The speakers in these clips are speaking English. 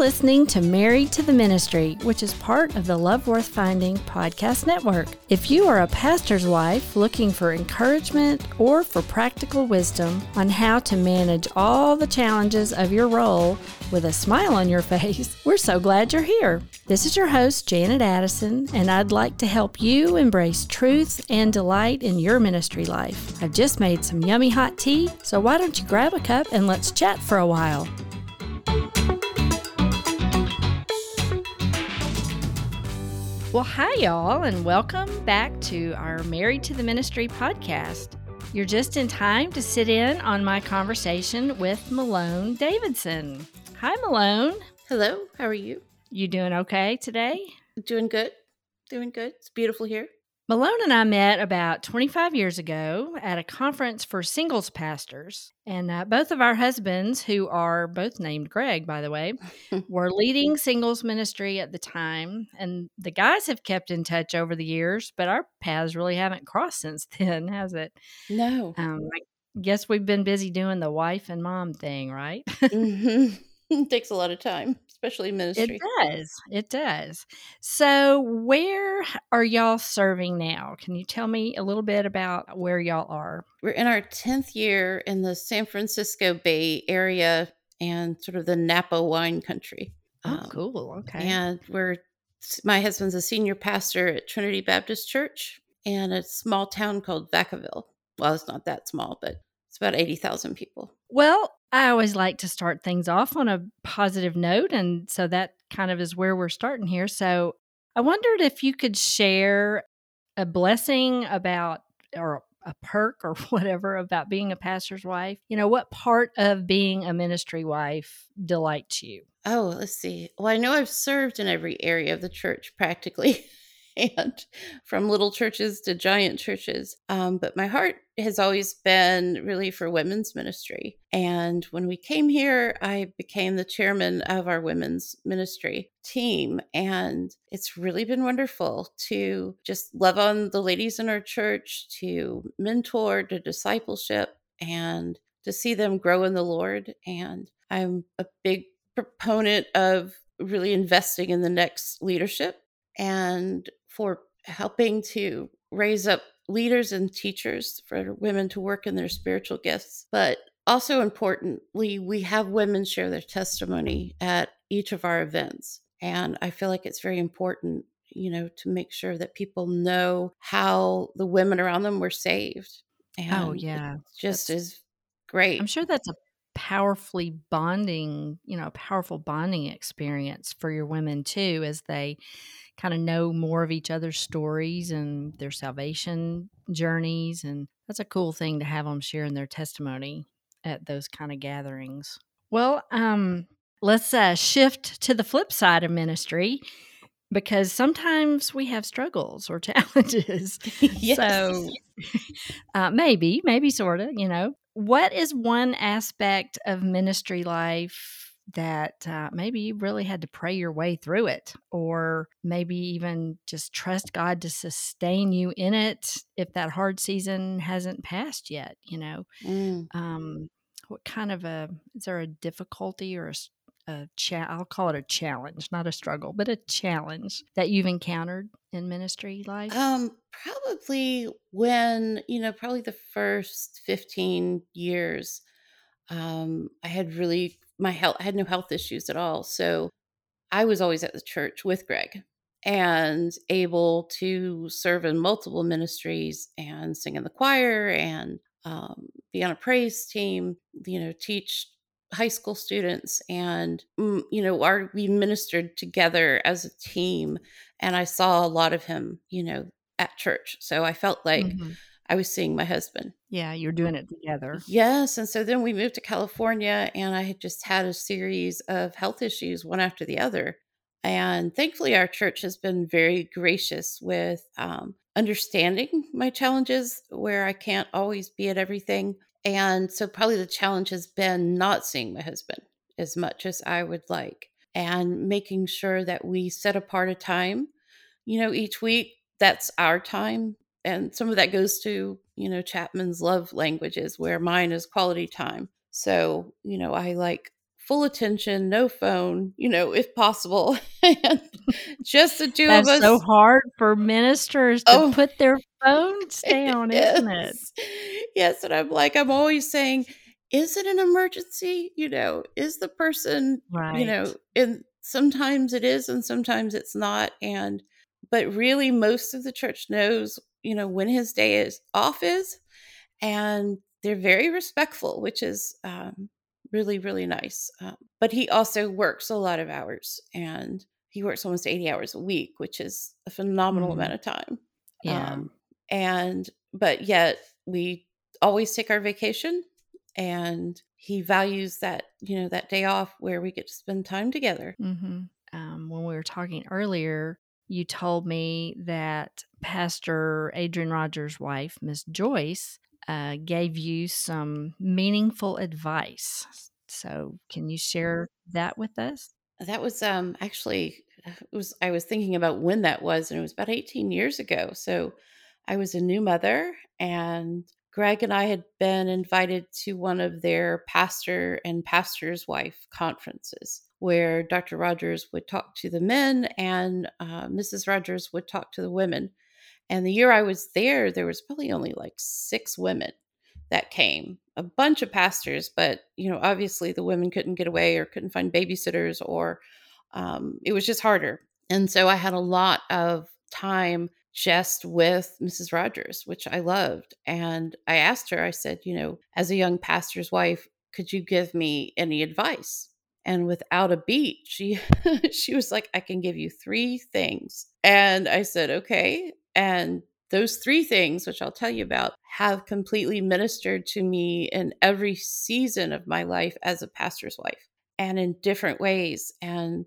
listening to Married to the Ministry, which is part of the Love Worth Finding podcast network. If you are a pastor's wife looking for encouragement or for practical wisdom on how to manage all the challenges of your role with a smile on your face, we're so glad you're here. This is your host, Janet Addison, and I'd like to help you embrace truth and delight in your ministry life. I've just made some yummy hot tea, so why don't you grab a cup and let's chat for a while? Well, hi, y'all, and welcome back to our Married to the Ministry podcast. You're just in time to sit in on my conversation with Malone Davidson. Hi, Malone. Hello, how are you? You doing okay today? Doing good. Doing good. It's beautiful here. Malone and I met about 25 years ago at a conference for singles pastors. And uh, both of our husbands, who are both named Greg, by the way, were leading singles ministry at the time. And the guys have kept in touch over the years, but our paths really haven't crossed since then, has it? No. Um, I guess we've been busy doing the wife and mom thing, right? mm-hmm. It takes a lot of time, especially ministry. It does. It does. So, where are y'all serving now? Can you tell me a little bit about where y'all are? We're in our 10th year in the San Francisco Bay Area and sort of the Napa wine country. Oh, um, cool. Okay. And we're, my husband's a senior pastor at Trinity Baptist Church in a small town called Vacaville. Well, it's not that small, but it's about 80,000 people. Well, I always like to start things off on a positive note. And so that kind of is where we're starting here. So I wondered if you could share a blessing about, or a perk or whatever about being a pastor's wife. You know, what part of being a ministry wife delights you? Oh, let's see. Well, I know I've served in every area of the church practically. and from little churches to giant churches. Um, but my heart has always been really for women's ministry. And when we came here, I became the chairman of our women's ministry team. And it's really been wonderful to just love on the ladies in our church, to mentor, to discipleship, and to see them grow in the Lord. And I'm a big proponent of really investing in the next leadership and for helping to raise up leaders and teachers for women to work in their spiritual gifts. But also importantly, we have women share their testimony at each of our events. And I feel like it's very important, you know, to make sure that people know how the women around them were saved. Oh, and oh, yeah. just that's, is great. I'm sure that's a powerfully bonding, you know, powerful bonding experience for your women too, as they kind of know more of each other's stories and their salvation journeys. And that's a cool thing to have them sharing their testimony at those kind of gatherings. Well, um, let's uh, shift to the flip side of ministry because sometimes we have struggles or challenges. yes. So uh, maybe, maybe sort of, you know. What is one aspect of ministry life that uh, maybe you really had to pray your way through it, or maybe even just trust God to sustain you in it if that hard season hasn't passed yet. You know, mm. um, what kind of a is there a difficulty or a, a cha- I'll call it a challenge, not a struggle, but a challenge that you've encountered in ministry life? Um, probably when you know, probably the first fifteen years. Um, I had really my health I had no health issues at all. So I was always at the church with Greg and able to serve in multiple ministries and sing in the choir and um, be on a praise team, you know, teach high school students and mm, you know our we ministered together as a team and i saw a lot of him you know at church so i felt like mm-hmm. I was seeing my husband. Yeah, you're doing it together. Yes. And so then we moved to California, and I had just had a series of health issues, one after the other. And thankfully, our church has been very gracious with um, understanding my challenges where I can't always be at everything. And so, probably the challenge has been not seeing my husband as much as I would like and making sure that we set apart a time, you know, each week. That's our time and some of that goes to you know chapman's love languages where mine is quality time so you know i like full attention, no phone, you know, if possible. and just the two That's of us. so hard for ministers to Oh, put their phones down, isn't it? yes. Yes. And I'm like, I'm always saying, is it an emergency? You know, is the person, you know, and sometimes it is and sometimes it's not. And, but really, most of the church knows, you know, when his day is off is, and they're very respectful, which is um, really, really nice. Um, but he also works a lot of hours and he works almost 80 hours a week, which is a phenomenal Mhm. amount of time. Yeah. Um, and, but yet we always take our vacation and he values that, you know, that day off where we get to spend time together. mm-hmm. Um, when we were talking earlier, you told me that Pastor Adrian Rogers' wife, Miss Joyce, uh, gave you some meaningful advice. So, can you share that with us? That was um actually it was I was thinking about when that was and it was about 18 years ago. So I was a new mother and Greg and I had been invited to one of their pastor and pastor's wife conferences where Dr. Rogers would talk to the men and uh, Mrs. Rogers would talk to the women. And the year I was there, there was probably only like six women that came, a bunch of pastors, but you know, obviously the women couldn't get away or couldn't find babysitters, or um, it was just harder. And so I had a lot of time just with Mrs. Rogers, which I loved. And I asked her, I said, you know, as a young pastor's wife, could you give me any advice? And without a beat, she she was like, I can give you three things. And I said, okay. And those three things, which I'll tell you about, have completely ministered to me in every season of my life as a pastor's wife and in different ways. And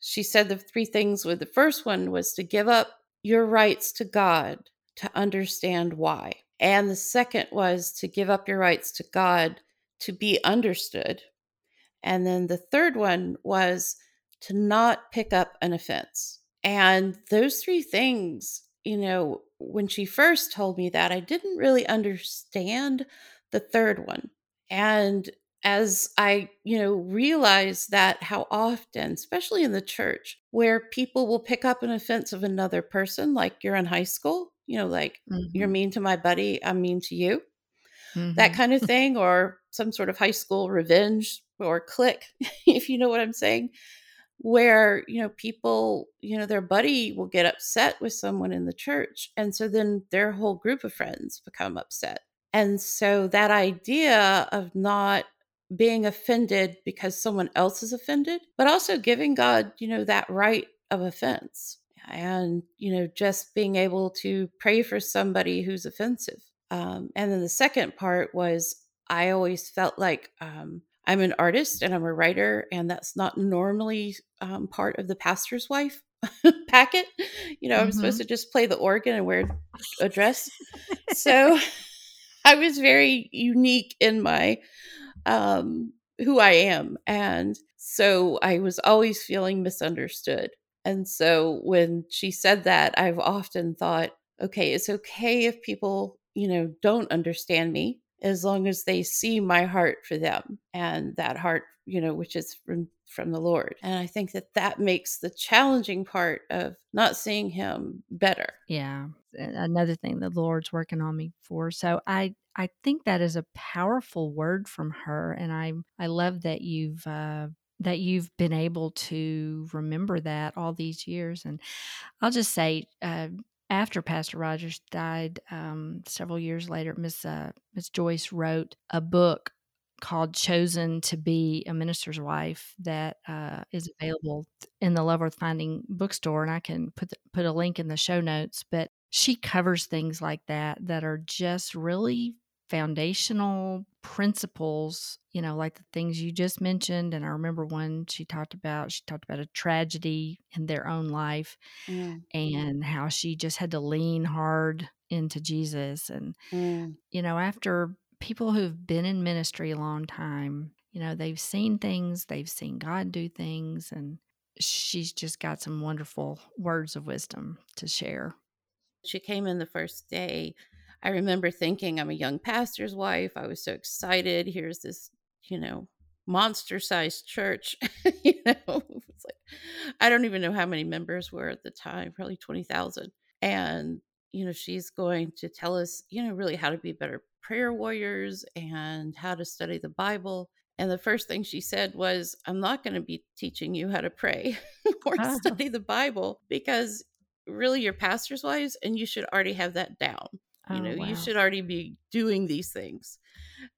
she said the three things were the first one was to give up your rights to God to understand why. And the second was to give up your rights to God to be understood. And then the third one was to not pick up an offense. And those three things, you know, when she first told me that, I didn't really understand the third one. And as I, you know, realized that how often, especially in the church, where people will pick up an offense of another person, like you're in high school, you know, like you're hmm mean to my buddy, I'm mean to you that hmm kind of thing, or some sort of high school revenge or clique, if you know what I'm saying, where, you know, people, you know, their buddy will get upset with someone in the church. And so then their whole group of friends become upset. And so that idea of not being offended because someone else is offended, but also giving God, you know, that right of offense and, you know, just being able to pray for somebody who's offensive. Um, and then the second part was I always felt like um, I'm an artist and I'm a writer, and that's not normally um, part of the pastor's wife packet. You know, I'm supposed hmm to just play the organ and wear a dress. So I was very unique in my um, who I am. And so I was always feeling misunderstood. And so when she said that, I've often thought, okay, it's okay if people, you know, don't understand me as long as they see my heart for them and that heart, you know, which is from from the Lord. And I think that that makes the challenging part of not seeing him better. Yeah, another thing the Lord's working on me for. So I I think that is a powerful word from her, and I I love that you've uh, that you've been able to remember that all these years. And I'll just say, uh, after Pastor Rogers died, um, several years later, Miss uh, Miss Joyce wrote a book called "Chosen to Be a Minister's Wife" that uh, is available in the Love Worth Finding bookstore, and I can put the, put a link in the show notes. But she covers things like that that are just really foundational principles, you know, like the things you just mentioned. And I remember one she talked about, she talked about a tragedy in their own life Mm, and how she just had to lean hard into Jesus. And, mm. you know, after people who've been in ministry a long time, you know, they've seen things, they've seen God do things, and she's just got some wonderful words of wisdom to share. She came in the first day. I remember thinking, I'm a young pastor's wife. I was so excited. Here's this, you know, monster sized church. you know, it's like I don't even know how many members were at the time, probably 20,000. And, you know, she's going to tell us, you know, really how to be better prayer warriors and how to study the Bible. And the first thing she said was, I'm not going to be teaching you how to pray or Oh. study the Bible because really you're pastor's wives and you should already have that down. You Oh, know, you should already be doing these things.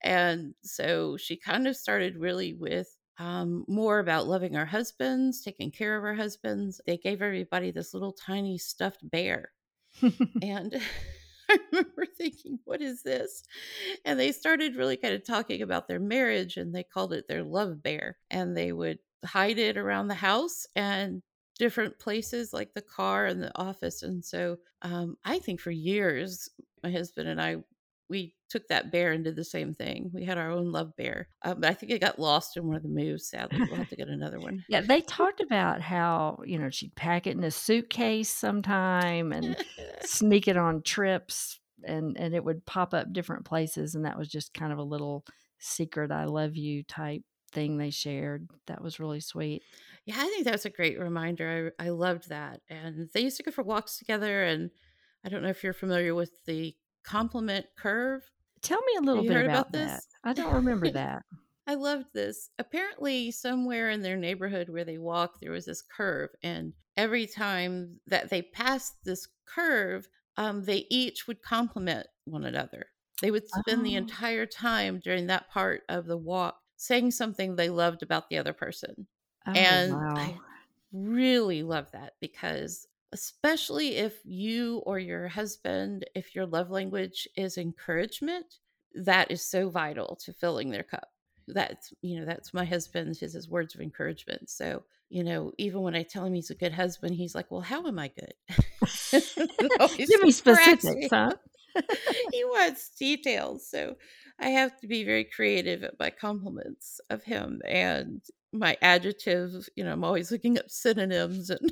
And so she kind of started really with um, more about loving our husbands, taking care of our husbands. They gave everybody this little tiny stuffed bear. And I remember thinking, what is this? And they started really kind of talking about their marriage and they called it their love bear. And they would hide it around the house and different places like the car and the office. And so um, I think for years, my husband and I, we took that bear and did the same thing. We had our own love bear. Uh, but I think it got lost in one of the moves, sadly. We'll have to get another one. yeah, they talked about how, you know, she'd pack it in a suitcase sometime and sneak it on trips and and it would pop up different places and that was just kind of a little secret I love you type thing they shared. That was really sweet. Yeah, I think that was a great reminder. I, I loved that. And they used to go for walks together. And I don't know if you're familiar with the compliment curve. Tell me a little you bit heard about, about that. this? I don't remember that. I loved this. Apparently, somewhere in their neighborhood where they walk, there was this curve. And every time that they passed this curve, um, they each would compliment one another. They would spend the Oh. entire time during that part of the walk saying something they loved about the other person. Oh, And wow. I really love that because especially if you or your husband if your love language is encouragement that is so vital to filling their cup that's you know that's my husband his, his words of encouragement so you know even when i tell him he's a good husband he's like well how am i good Give me specifics, huh? he wants details. So I have to be very creative at my compliments of him and my adjectives. You know, I'm always looking up synonyms and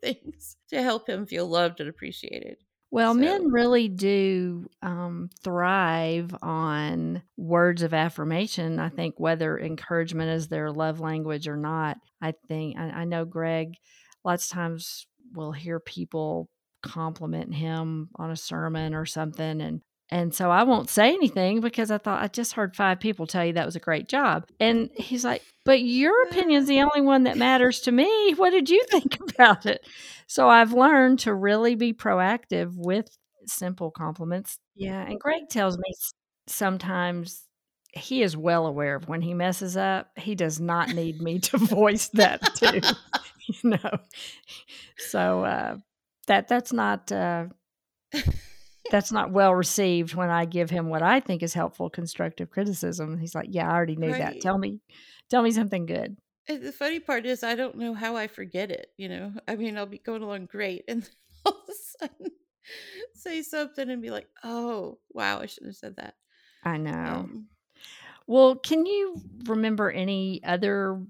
things to help him feel loved and appreciated. Well, So- men really do um, thrive on words of affirmation. I think whether encouragement is their love language or not, I think I, I know Greg. Lots of times we'll hear people compliment him on a sermon or something, and and so I won't say anything because I thought I just heard five people tell you that was a great job, and he's like, "But your opinion's the only one that matters to me. What did you think about it?" So I've learned to really be proactive with simple compliments. Yeah, and Greg tells me sometimes he is well aware of when he messes up. He does not need me to voice that too, you know. So uh, that that's not uh, that's not well received when I give him what I think is helpful, constructive criticism. He's like, "Yeah, I already knew that. Tell me, tell me something good." And the funny part is, I don't know how I forget it. You know, I mean, I'll be going along great, and all of a sudden say something and be like, "Oh, wow, I shouldn't have said that." I know. Um, Well, can you remember any other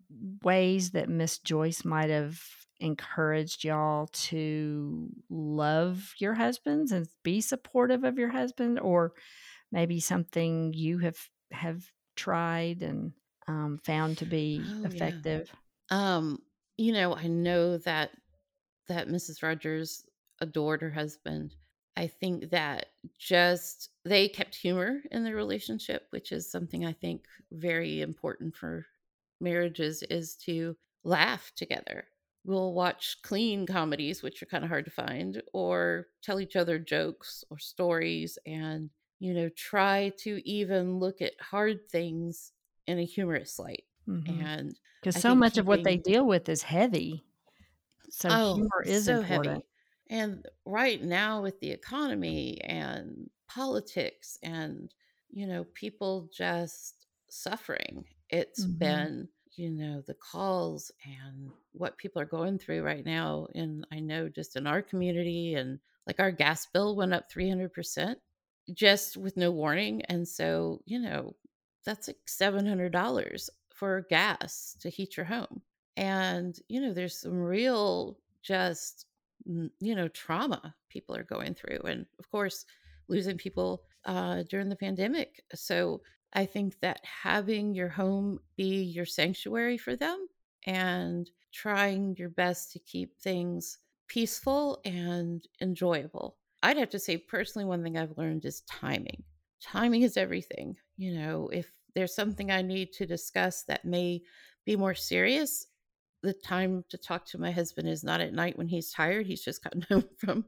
ways that Miss Joyce might have encouraged y'all to love your husbands and be supportive of your husband, or maybe something you have have tried and um, found to be Oh, yeah. effective? Um, you know, I know that that Mrs. Rogers adored her husband. I think that just they kept humor in their relationship, which is something I think very important for marriages is to laugh together. We'll watch clean comedies, which are kind of hard to find, or tell each other jokes or stories and, you know, try to even look at hard things in a humorous light. Because And because so much of what they deal with is heavy. So Oh, humor is so important. heavy. And right now with the economy and politics and you know people just suffering, it's Mhm. been you know the calls and what people are going through right now and I know just in our community and like our gas bill went up 300% just with no warning and so you know that's like $700 for gas to heat your home and you know there's some real just you know trauma people are going through and of course losing people uh during the pandemic so I think that having your home be your sanctuary for them and trying your best to keep things peaceful and enjoyable. I'd have to say, personally, one thing I've learned is timing. Timing is everything. You know, if there's something I need to discuss that may be more serious, the time to talk to my husband is not at night when he's tired. He's just gotten home from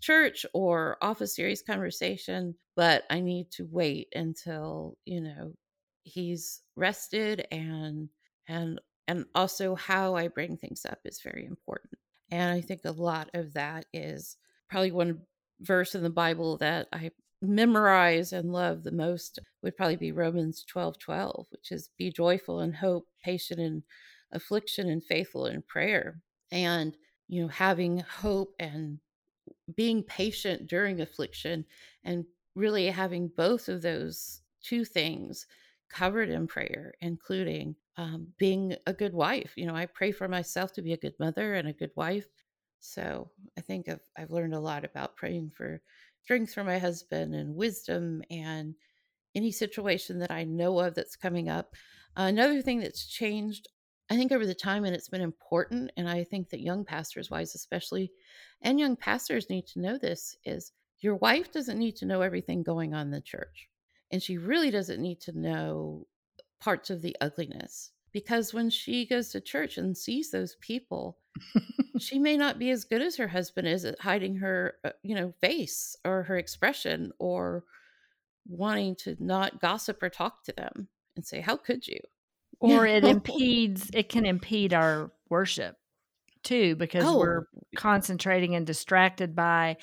church or off a serious conversation, but I need to wait until, you know, he's rested and and and also how I bring things up is very important. And I think a lot of that is probably one verse in the Bible that I memorize and love the most would probably be Romans 12 12, which is be joyful in hope, patient in affliction, and faithful in prayer. And, you know, having hope and being patient during affliction and really having both of those two things covered in prayer, including um, being a good wife. You know, I pray for myself to be a good mother and a good wife. So I think I've, I've learned a lot about praying for strength for my husband and wisdom and any situation that I know of that's coming up. Another thing that's changed, I think, over the time, and it's been important, and I think that young pastors' wives, especially, and young pastors need to know this is your wife doesn't need to know everything going on in the church. And she really doesn't need to know parts of the ugliness because when she goes to church and sees those people, she may not be as good as her husband is at hiding her, uh, you know, face or her expression or wanting to not gossip or talk to them and say, "How could you?" Or it impedes. It can impede our worship too because oh. we're concentrating and distracted by.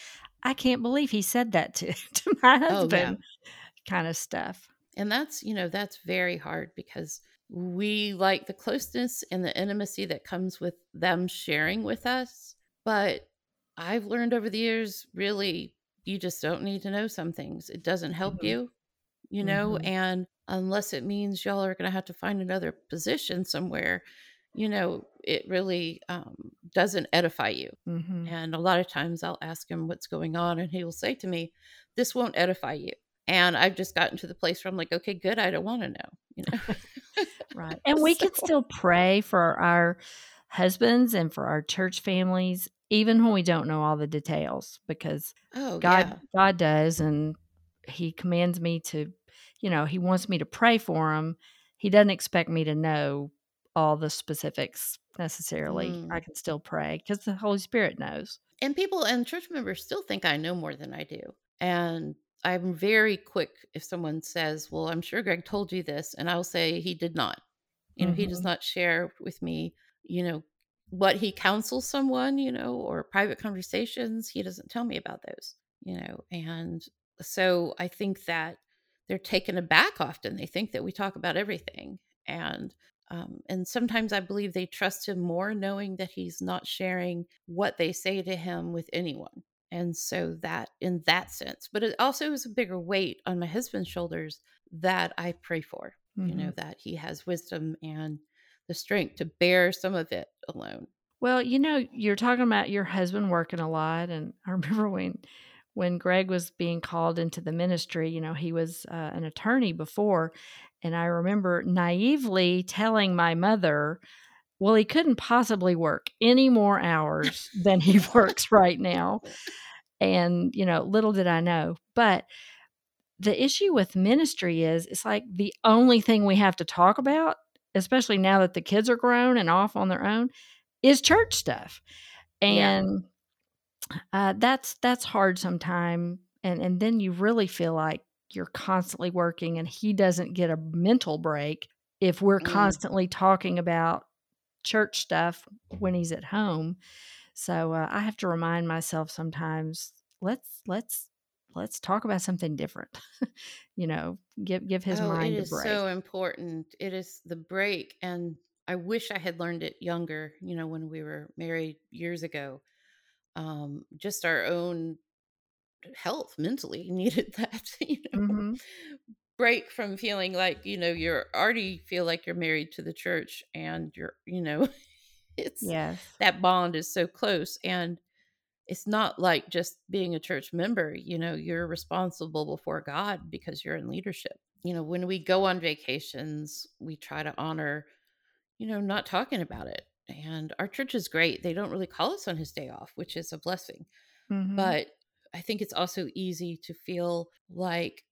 I can't believe he said that to to my husband. Oh, yeah kind of stuff. And that's, you know, that's very hard because we like the closeness and the intimacy that comes with them sharing with us. But I've learned over the years, really, you just don't need to know some things. It doesn't help mm-hmm. you, you know, mm-hmm. and unless it means y'all are going to have to find another position somewhere, you know, it really um, doesn't edify you. Mm-hmm. And a lot of times I'll ask him what's going on, and he will say to me, This won't edify you. And I've just gotten to the place where I'm like, okay, good. I don't want to know, you know. right. And we so. can still pray for our husbands and for our church families, even when we don't know all the details, because oh, God, yeah. God does, and He commands me to, you know, He wants me to pray for him. He doesn't expect me to know all the specifics necessarily. Mm. I can still pray because the Holy Spirit knows. And people and church members still think I know more than I do. And I'm very quick if someone says, Well, I'm sure Greg told you this. And I'll say, He did not. You know, mm-hmm. he does mm-hmm. not share with me, you know, what he counsels someone, you know, or private conversations. He doesn't tell me about those, you know. And so I think that they're taken aback often. They think that we talk about everything. And um, and sometimes I believe they trust him more, knowing that he's not sharing what they say to him with anyone. And so that in that sense, but it also is a bigger weight on my husband's shoulders that I pray for, mm-hmm. you know, mm-hmm. that he has wisdom and the strength to bear some of it alone. Well, you know, you're talking about your husband working a lot. And I remember when when Greg was being called into the ministry, you know, he was uh, an attorney before. And I remember naively telling my mother, well, he couldn't possibly work any more hours than he works right now. And, you know, little did I know. But the issue with ministry is it's like the only thing we have to talk about, especially now that the kids are grown and off on their own, is church stuff. And yeah. Uh, that's that's hard sometimes. And and then you really feel like you're constantly working and he doesn't get a mental break if we're mm. constantly talking about church stuff when he's at home. So uh, I have to remind myself sometimes let's let's let's talk about something different. you know, give give his oh, mind it is a break. so important. It is the break and I wish I had learned it younger, you know, when we were married years ago. Um, just our own health mentally needed that, you know. Mm-hmm. Break from feeling like, you know, you're already feel like you're married to the church and you're, you know, it's yes. that bond is so close and it's not like just being a church member you know you're responsible before god because you're in leadership you know, when we go on vacations, we try to honor, you know, not talking about it. And our church is great. They don't really call us on his day off, which is a blessing. Mhm. But I think it's also easy to feel like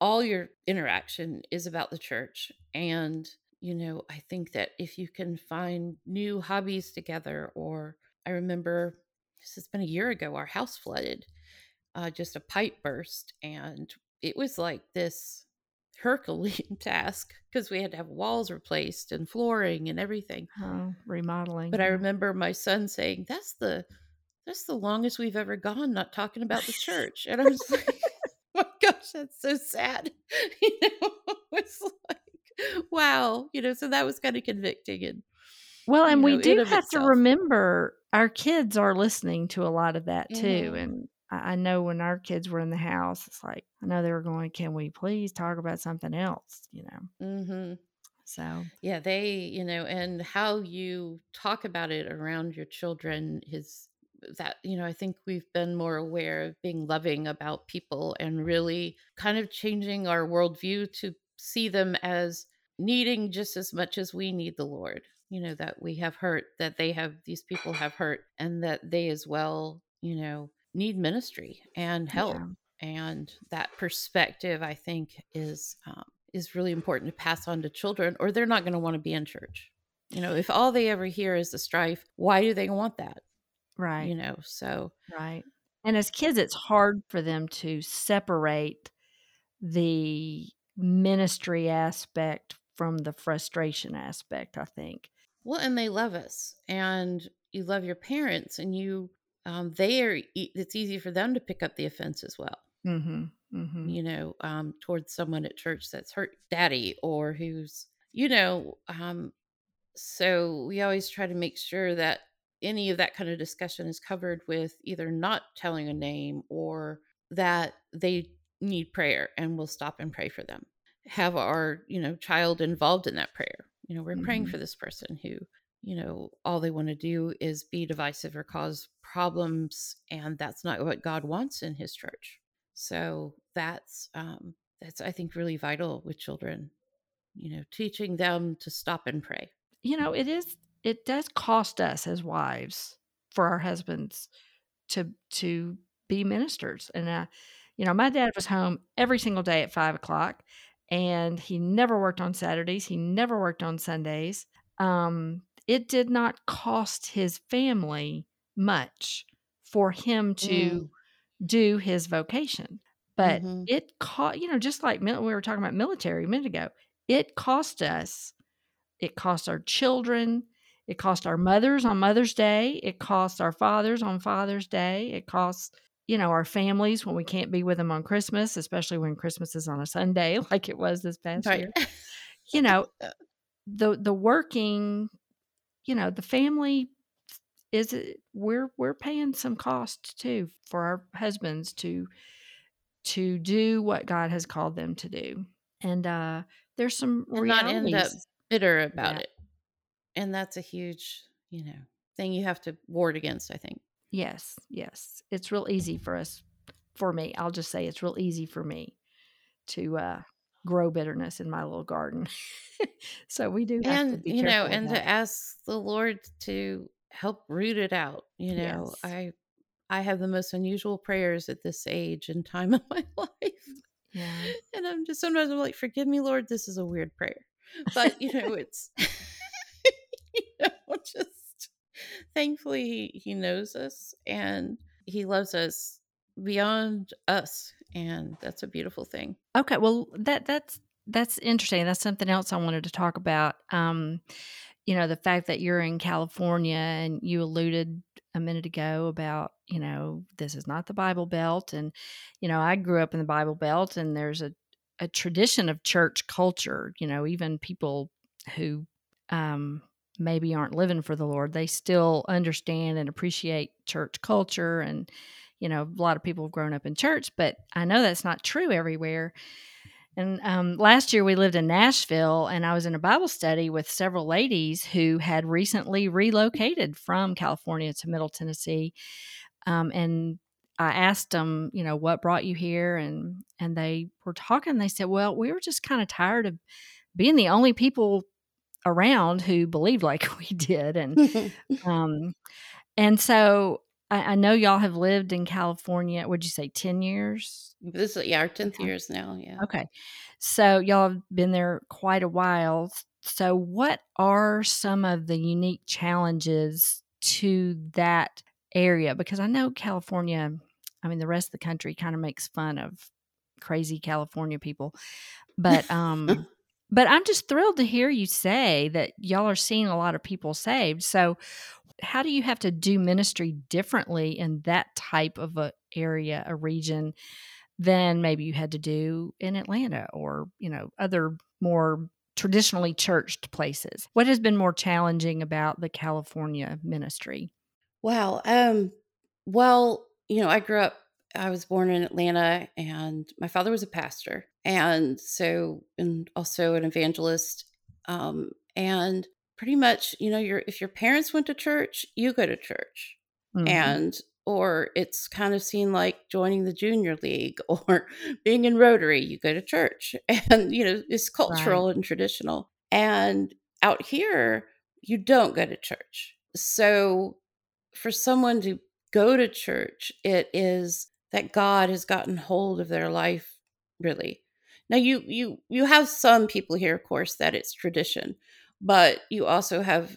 all your interaction is about the church. And, you know, I think that if you can find new hobbies together, or I remember this has been a year ago, our house flooded, uh, just a pipe burst. And it was like this Herculean task because we had to have walls replaced and flooring and everything. Oh, remodeling. But I remember my son saying, "That's the that's the longest we've ever gone not talking about the church." And I was like, oh "My gosh, that's so sad." You know, it's like, wow, you know. So that was kind of convicting, and Well, and we know, in do have to remember our kids are listening to a lot of that too. Mhm. And I I know when our kids were in the house, it's like, I know they were going, can we please talk about something else? You know? Mhm. So, Yeah, they, you know, and how you talk about it around your children is that, you know, I think we've been more aware of being loving about people and really kind of changing our worldview to see them as needing just as much as we need the Lord. You know, that we have hurt, that they have, these people have hurt, and that they as well, you know, need ministry and help. yeah. And that perspective, I think, is um, is really important to pass on to children, or they're not going to want to be in church. You know, if all they ever hear is the strife, why do they want that? Right. You know, so Right. And as kids, it's hard for them to separate the ministry aspect from the frustration aspect, I think. well, and they love us, and you love your parents, and you, um, they are. It's easy for them to pick up the offense as well. Mm-hmm. Mm-hmm. you know, um, towards someone at church that's hurt daddy or who's, you know, um, so we always try to make sure that any of that kind of discussion is covered with either not telling a name or that they need prayer and we'll stop and pray for them. Have our, you know, child involved in that prayer. You know, we're praying Mhm. for this person who, you know, all they want to do is be divisive or cause problems and that's not what God wants in his church. So that's um that's I think really vital with children. You know, teaching them to stop and pray. You know, it is it does cost us as wives for our husbands to to be ministers. And uh, you know, my dad was home every single day at five o'clock and he never worked on Saturdays. He never worked on Sundays. Um, it did not cost his family much for him to Mm. do his vocation. But Mhm. it cost, you know, just like mil- we were talking about military a minute ago, it cost us, it cost our children, it cost our mothers on Mother's Day, it cost our fathers on Father's Day, it costs, you know, our families when we can't be with them on Christmas, especially when Christmas is on a Sunday, like it was this past Right. year. You know, the the working, you know, the family is it we're we're paying some cost too for our husbands to to do what God has called them to do. And uh there's some and not end up bitter about that- it. And that's a huge, you know, thing you have to ward against, I think. Yes, yes. It's real easy for us for me. I'll just say it's real easy for me to uh grow bitterness in my little garden. so we do have to and be you know and that. to ask the lord to help root it out you know Yes. i i have the most unusual prayers at this age and time of my life yeah. and i'm just sometimes i'm like forgive me lord this is a weird prayer but you know it's you know just thankfully he, he knows us and he loves us beyond us and that's a beautiful thing Okay, well that that's that's interesting. That's something else I wanted to talk about. Um, you know, the fact that you're in California and you alluded a minute ago about, you know, this is not the Bible Belt and you know, I grew up in the Bible Belt and there's a a tradition of church culture, you know, even people who um maybe aren't living for the Lord, they still understand and appreciate church culture and you know, a lot of people have grown up in church, but I know that's not true everywhere. And um, last year we lived in Nashville, and I was in a Bible study with several ladies who had recently relocated from California to Middle Tennessee. Um, and I asked them, you know, what brought you here, and and they were talking. They said, well, we were just kind of tired of being the only people around who believed like we did, and um, and so I, I know y'all have lived in California. Would you say ten years? This is yeah, our tenth years now. Yeah. Okay, so y'all have been there quite a while. So, what are some of the unique challenges to that area? Because I know California, I mean, the rest of the country kind of makes fun of crazy California people, but um, but I'm just thrilled to hear you say that y'all are seeing a lot of people saved. So, how do you have to do ministry differently in that type of a area, a region? than maybe you had to do in Atlanta or, you know, other more traditionally churched places. What has been more challenging about the California ministry? Wow. Um well, you know, I grew up I was born in Atlanta and my father was a pastor and so and also an evangelist um and pretty much, you know, your if your parents went to church, you go to church. Mm-hmm. And or it's kind of seen like joining the junior league or being in Rotary. You go to church, and you know it's cultural right. and traditional. And out here, you don't go to church. So for someone to go to church, it is that God has gotten hold of their life. Really, now you you you have some people here, of course, that it's tradition, but you also have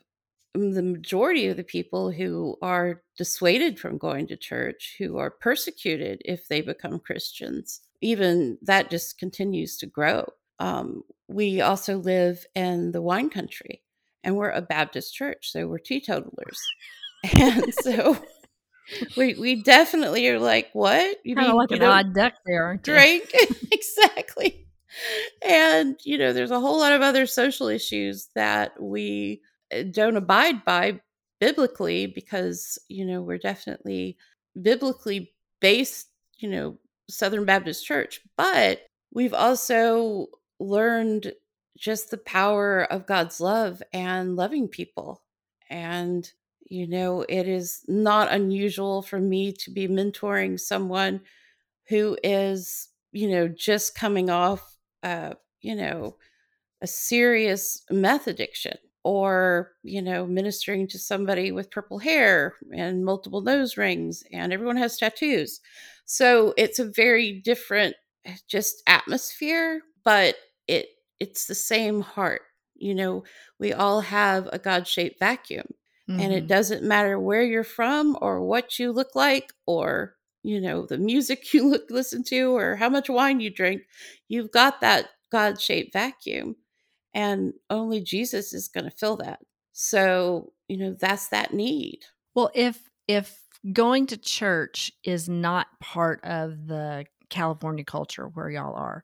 the majority of the people who are dissuaded from going to church, who are persecuted if they become Christians, even that just continues to grow. Um, we also live in the wine country and we're a Baptist church, so we're teetotalers. and so we we definitely are like, what? You kind of like an odd duck there, aren't drink? exactly. And you know, there's a whole lot of other social issues that we uh, don't abide by biblically because you know we're definitely biblically based you know southern baptist church but we've also learned just the power of god's love and loving people and you know it is not unusual for me to be mentoring someone who is you know just coming off uh you know a serious meth addiction or you know ministering to somebody with purple hair and multiple nose rings and everyone has tattoos. So it's a very different eh, just atmosphere but it it's the same heart you know we all have a god-shaped vacuum mm-hmm. and it mm-hmm. doesn't matter where you're from or what you look like or you know the music you look listen to or how much wine you drink you've got that god-shaped vacuum and only Jesus is going to fill that. So, you know, that's that need. Well, if if going to church is not part of the California culture where y'all are,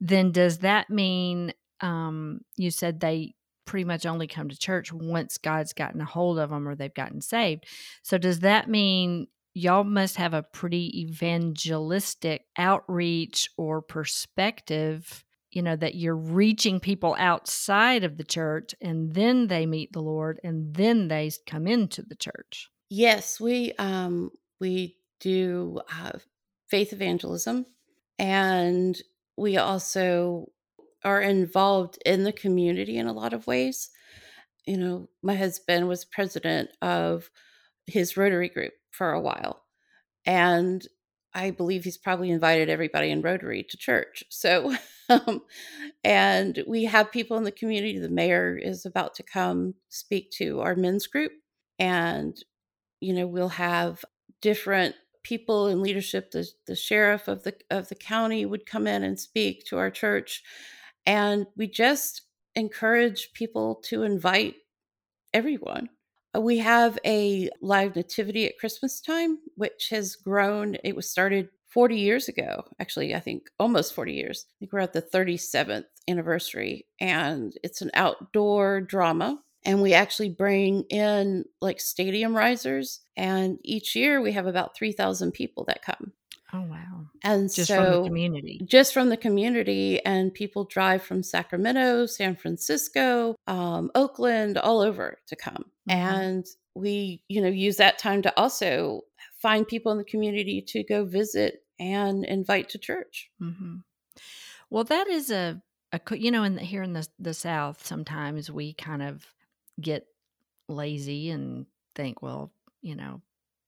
then does that mean um you said they pretty much only come to church once God's gotten a hold of them or they've gotten saved. So does that mean y'all must have a pretty evangelistic outreach or perspective you know that you're reaching people outside of the church and then they meet the lord and then they come into the church yes we um we do uh, faith evangelism and we also are involved in the community in a lot of ways you know my husband was president of his rotary group for a while and I believe he's probably invited everybody in Rotary to church. So, um, and we have people in the community. The mayor is about to come speak to our men's group, and you know we'll have different people in leadership. The the sheriff of the of the county would come in and speak to our church, and we just encourage people to invite everyone uh, we have a live nativity at Christmas time, which has grown. It was started 40 years ago, actually, I think almost 40 years. I think we're at the 37th anniversary, and it's an outdoor drama. And we actually bring in like stadium risers, and each year we have about 3,000 people that come. Oh wow! And just so, from the community, just from the community, and people drive from Sacramento, San Francisco, um, Oakland, all over to come. Mm-hmm. And we, you know, use that time to also find people in the community to go visit and invite to church. Mm-hmm. Well, that is a, a you know, in the, here in the the South, sometimes we kind of get lazy and think, well, you know,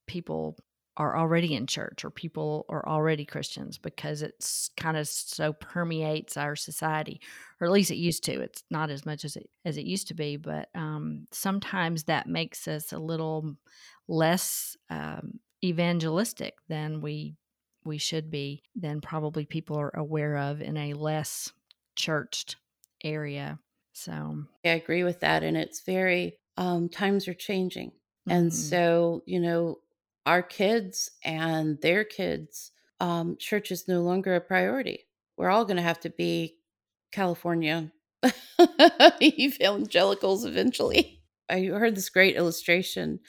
people are already in church or people are already Christians because it's kind of so permeates our society, or at least it used to. It's not as much as it as it used to be, but um, sometimes that makes us a little less um, evangelistic than we we should be. Than probably people are aware of in a less churched area. So I agree with that, and it's very um, times are changing, mm-hmm. and so you know our kids and their kids, um, church is no longer a priority. We're all going to have to be California evangelicals eventually. I heard this great illustration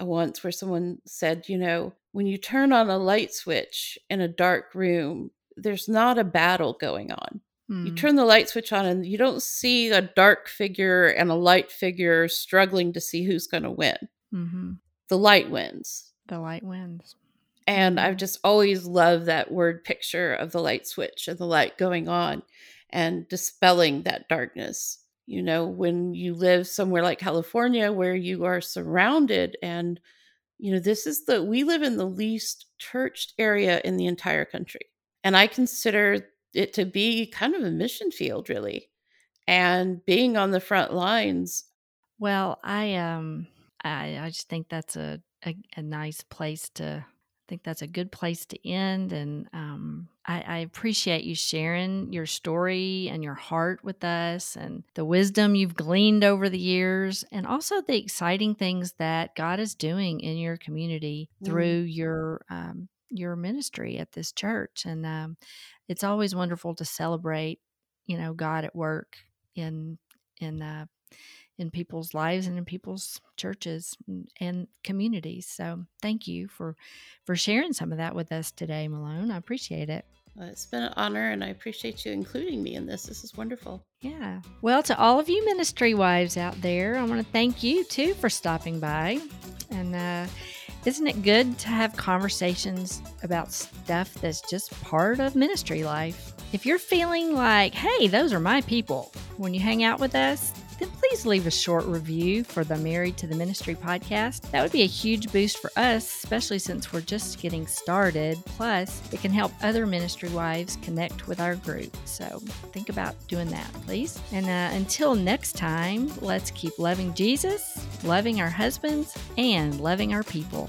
uh, once where someone said, you know, when you turn on a light switch in a dark room, there's not a battle going on. You hmm. turn the light switch on and you don't see a dark figure and a light figure struggling to see who's going to win. Mm-hmm. The light wins. The light wins. And I've just always loved that word picture of the light switch and the light going on and dispelling that darkness. You know, when you live somewhere like California where you are surrounded and you know, this is the we live in the least churched area in the entire country. And I consider it to be kind of a mission field really. And being on the front lines. Well, I um I I just think that's a a, a nice place to I think that's a good place to end. And um, I, I, appreciate you sharing your story and your heart with us and the wisdom you've gleaned over the years, and also the exciting things that God is doing in your community mm. through your um, your ministry at this church. And um, it's always wonderful to celebrate, you know, God at work in in uh, in people's lives and in people's churches and communities. So thank you for for sharing some of that with us today, Malone. I appreciate it. Well, it's been an honor, and I appreciate you including me in this. This is wonderful. Yeah. Well, to all of you ministry wives out there, I want to thank you too for stopping by. And uh, isn't it good to have conversations about stuff that's just part of ministry life? If you're feeling like, hey, those are my people, when you hang out with us, then please leave a short review for the Married to the Ministry podcast. That would be a huge boost for us, especially since we're just getting started. Plus, it can help other ministry wives connect with our group. So think about doing that, please. And uh, until next time, let's keep loving Jesus, loving our husbands, and loving our people.